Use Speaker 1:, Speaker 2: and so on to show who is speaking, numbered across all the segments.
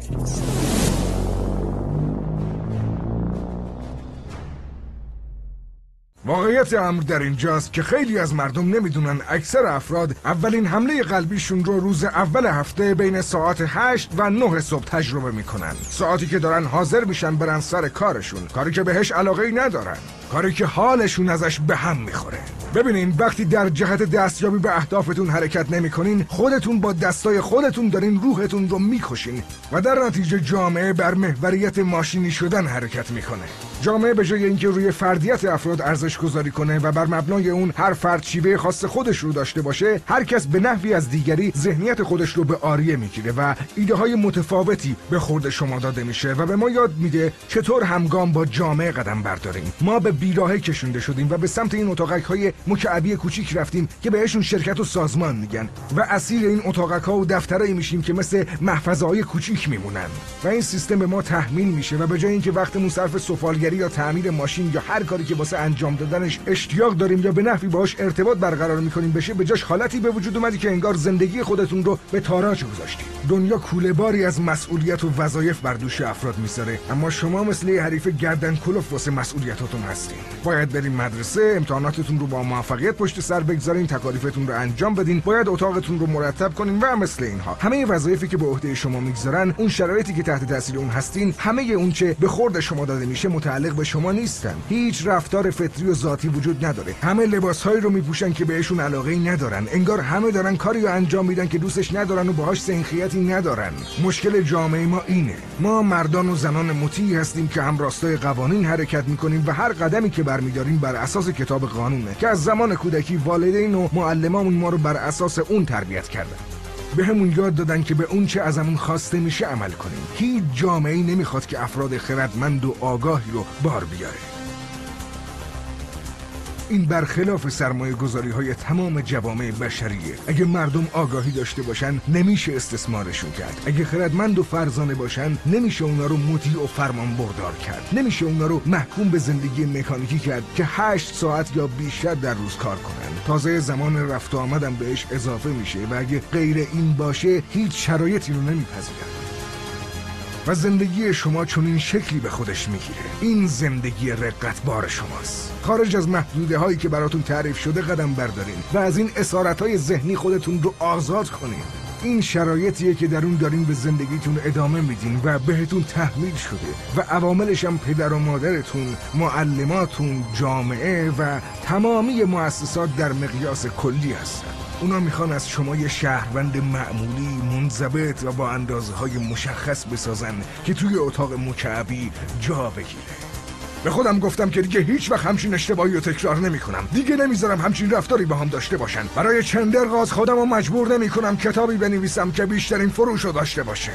Speaker 1: Thanks. واقعیت امر در اینجاست که خیلی از مردم نمی‌دونن اکثر افراد اولین حمله قلبیشون رو روز اول هفته بین ساعت 8 و 9 صبح تجربه می‌کنن. ساعتی که دارن حاضر میشن برن سر کارشون. کاری که بهش علاقه ای ندارن. کاری که حالشون ازش به هم می‌خوره. ببینین وقتی در جهت دستیابی به اهدافتون حرکت نمی‌کنین خودتون با دستای خودتون دارین روحتون رو می‌کشین و در نتیجه جامعه بر محوریت ماشینی شدن حرکت می‌کنه. جامعه به جای اینکه روی فردیت افراد ارزش گذاری کنه و بر مبنای اون هر فرد شیوه خاص خودش رو داشته باشه هر کس به نحوی از دیگری ذهنیت خودش رو به آریه می‌گیره و ایده های متفاوتی به خورد شما داده میشه و به ما یاد میده چطور همگام با جامعه قدم برداریم. ما به بیراهه کشونده شدیم و به سمت این اتاقک های مکعبی کوچیک رفتیم که بهشون شرکت و سازمان میگن و اسیر این اتاقک ها و دفترایی میشیم که مثل محفظه های کوچیک میمونن. و این سیستم به ما تحمیل میشه و به جای اینکه وقتمون صرف سفالگری یا تعمیر ماشین یا هر کاری که واسه انجام دادنش اشتیاق داریم یا به نحوی باهاش ارتباط برقرار می‌کنیم بشه به جاش حالتی به وجود اومدی که انگار زندگی خودتون رو به تاراج گذاشتید دنیا کوله باری از مسئولیت و وظایف بر دوش افراد می‌ذاره. اما شما مثل یه حریف گردن کلوف واسه مسئولیتاتون هستین. باید بریم مدرسه امتحاناتتون رو با موفقیت پشت سر بگذارین تکالیفتون رو انجام بدین. باید اتاقتون رو مرتب کنین و مثل اینها. همه وظایفی که به عهده شما می‌گذارن اون شرایطی که تحت تاثیر اون هستین همه اون چه به خورد شما داده میشه متعلق به شما نیستن. هیچ رفتار فطری و ذاتی وجود نداره. همه لباسهایی رو میپوشن که بهشون علاقه ای ندارن. انگار همه دارن کاری رو انجام میدن که دوستش ندارن و باهاش سنخیتی ندارن. مشکل جامعه ما اینه. ما مردان و زنان مطیعی هستیم که هم راستای قوانین حرکت می‌کنیم و هر قدمی که برمیداریم بر اساس کتاب قانونه. که از زمان کودکی والدین و معلمامون ما رو بر اساس اون تربیت کردن. به همون یاد دادن که به اون چه ازمون خواسته میشه عمل کنیم. هیچ جامعه نمی‌خواد که افراد خردمند و آگاهی رو بار بیاره. این برخلاف سرمایه گذاری های تمام جوامع بشریه. اگه مردم آگاهی داشته باشن نمیشه استثمارشون کرد. اگه خردمند و فرزانه باشن نمیشه اونا رو مطیع و فرمان بردار کرد. نمیشه اونا رو محکوم به زندگی مکانیکی کرد که هشت ساعت یا بیشتر در روز کار کنن. تازه زمان رفت آمدم بهش اضافه میشه و اگه غیر این باشه هیچ شرایطی رو نمیپذیرن. و زندگی شما چون این شکلی به خودش می‌گیره. این زندگی رقت بار شماست. خارج از محدوده هایی که براتون تعریف شده قدم بردارین و از این اسارت های ذهنی خودتون رو آزاد کنین. این شرایطیه که در اون دارین به زندگیتون ادامه میدین و بهتون تحمیل شده و عواملش هم پدر و مادرتون معلماتون جامعه و تمامی مؤسسات در مقیاس کلی هستن. اونا می‌خوان از شما یه شهروند معمولی منضبط و با اندازه های مشخص بسازن که توی اتاق مکعبی جا بگیره. به خودم گفتم که دیگه هیچ وقت همچین اشتباهی رو تکرار نمی کنم دیگه نمی‌ذارم همچین رفتاری با هم داشته باشن. برای چندرغاز خودم رو مجبور نمی کنم کتابی بنویسم که بیشترین فروش رو داشته باشه.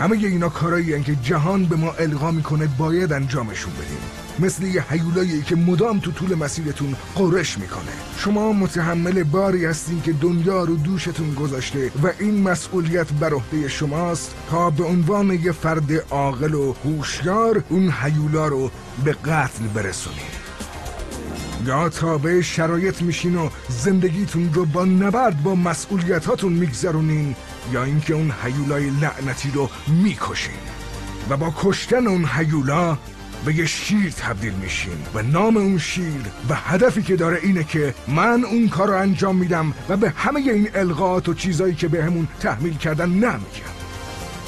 Speaker 1: همه اینا کارایی که جهان به ما القا می‌کنه باید انجامشون بدیم. مثل یه حیولایی که مدام تو طول مسیرتون قرش می‌کنه. شما متحمل باری هستین که دنیا رو دوشتون گذاشته و این مسئولیت بر عهده شماست تا به عنوان یه فرد عاقل و هوشیار اون حیولا رو به قتل برسونید یا تابع شرایط میشین و زندگیتون رو با نبرد با مسئولیتاتون میگذرونین یا اینکه اون حیولای لعنتی رو می‌کشین. و با کشتن اون حیولا به یه شیر تبدیل میشین و نام اون شیر و هدفی که داره اینه که من اون کار رو انجام میدم و به همه این القاات و چیزایی که به همون تحمیل کردن نمیگم.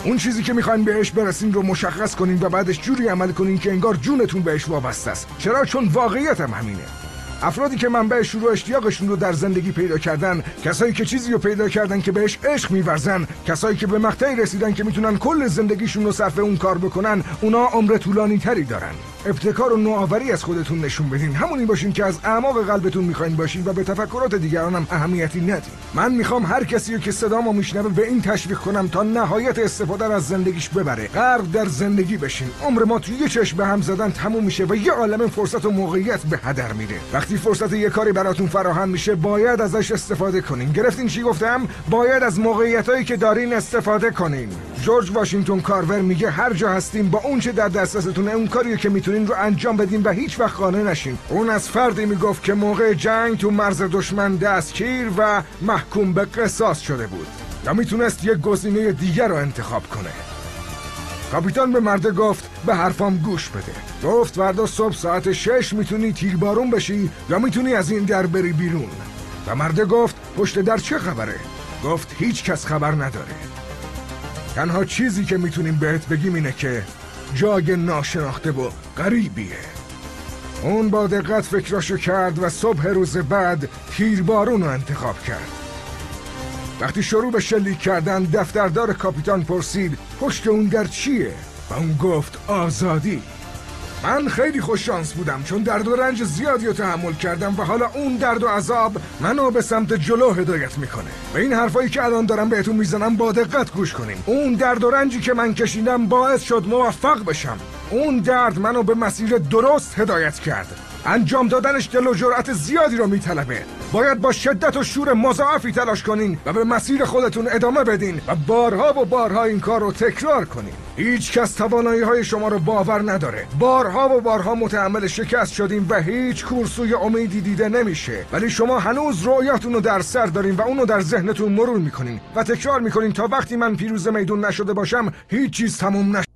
Speaker 1: اون چیزی که می‌خواین بهش برسین رو مشخص کنین و بعدش جوری عمل کنین که انگار جونتون بهش وابسته است. چرا؟ چون واقعیت هم همینه. افرادی که منبع شروع اشتیاقشون رو در زندگی پیدا کردن کسایی که چیزی رو پیدا کردن که بهش عشق میورزن کسایی که به مقطعی رسیدن که می‌تونن کل زندگیشون رو صرف اون کار بکنن اونا عمر طولانی تری دارن. ابتکار و نوآوری از خودتون نشون بدین. همونی باشین که از اعماق قلبتون می‌خواین باشین و به تفکرات دیگران هم اهمیتی ندین. من می‌خوام هر کسی رو که صدامو میشنوه به این تشویق کنم تا نهایت استفاده از زندگیش ببره. غرق در زندگی بشین. عمر ما توی یه چشم به هم زدن تموم میشه و یه عالم فرصت و موقعیت به هدر میره. فرصت یه کاری براتون فراهم میشه باید ازش استفاده کنین. گرفتین چی گفتم؟ باید از موقعیتایی که دارین استفاده کنین. جورج واشنگتن کارور میگه هر جا هستیم با اون چه در دسترستونه اون کاریو که می‌تونین رو انجام بدین و هیچ وقت خانه نشین. اون از فردی می‌گفت که موقع جنگ تو مرز دشمن دستگیر و محکوم به قصاص شده بود. یا می‌تونست یک گزینه دیگر رو انتخاب کنه. کاپیتان به مرده گفت به حرفام گوش بده. گفت فردا صبح ساعت شش می‌تونی تیربارون بشی یا می‌تونی از این در بری بیرون. و مرده گفت پشت در چه خبره؟ گفت هیچ کس خبر نداره. تنها چیزی که می‌تونیم بهت بگیم اینه که جای ناشناخته و غریبیه. اون با دقت فکراشو کرد و صبح روز بعد تیربارون رو انتخاب کرد. وقتی شروع به شلیک کردن دفتردار کاپیتان پرسید پشت اون در چیه؟ و اون گفت آزادی. من خیلی خوش شانس بودم چون درد و رنج زیادی رو تحمل کردم و حالا اون درد و عذاب منو به سمت جلو هدایت می‌کنه. و این حرفایی که الان دارم بهتون می‌زنم با دقت گوش کنین اون درد و رنجی که من کشیدم باعث شد موفق بشم. اون درد منو به مسیر درست هدایت کرد. انجام دادنش دل و جرأت زیادی رو میطلبه. باید با شدت و شور مضاعفی تلاش کنین و به مسیر خودتون ادامه بدین و بارها و بارها این کار رو تکرار کنین. هیچ کس توانایی های شما رو باور نداره. بارها و بارها متحمل شکست شدین و هیچ کورسوی امیدی دیده نمیشه. ولی شما هنوز رویاتون رو در سر دارین و اونو در ذهنتون مرور می‌کنین و تکرار می‌کنین تا وقتی من پیروز میدون نشده باشم هیچ چیز تموم نشه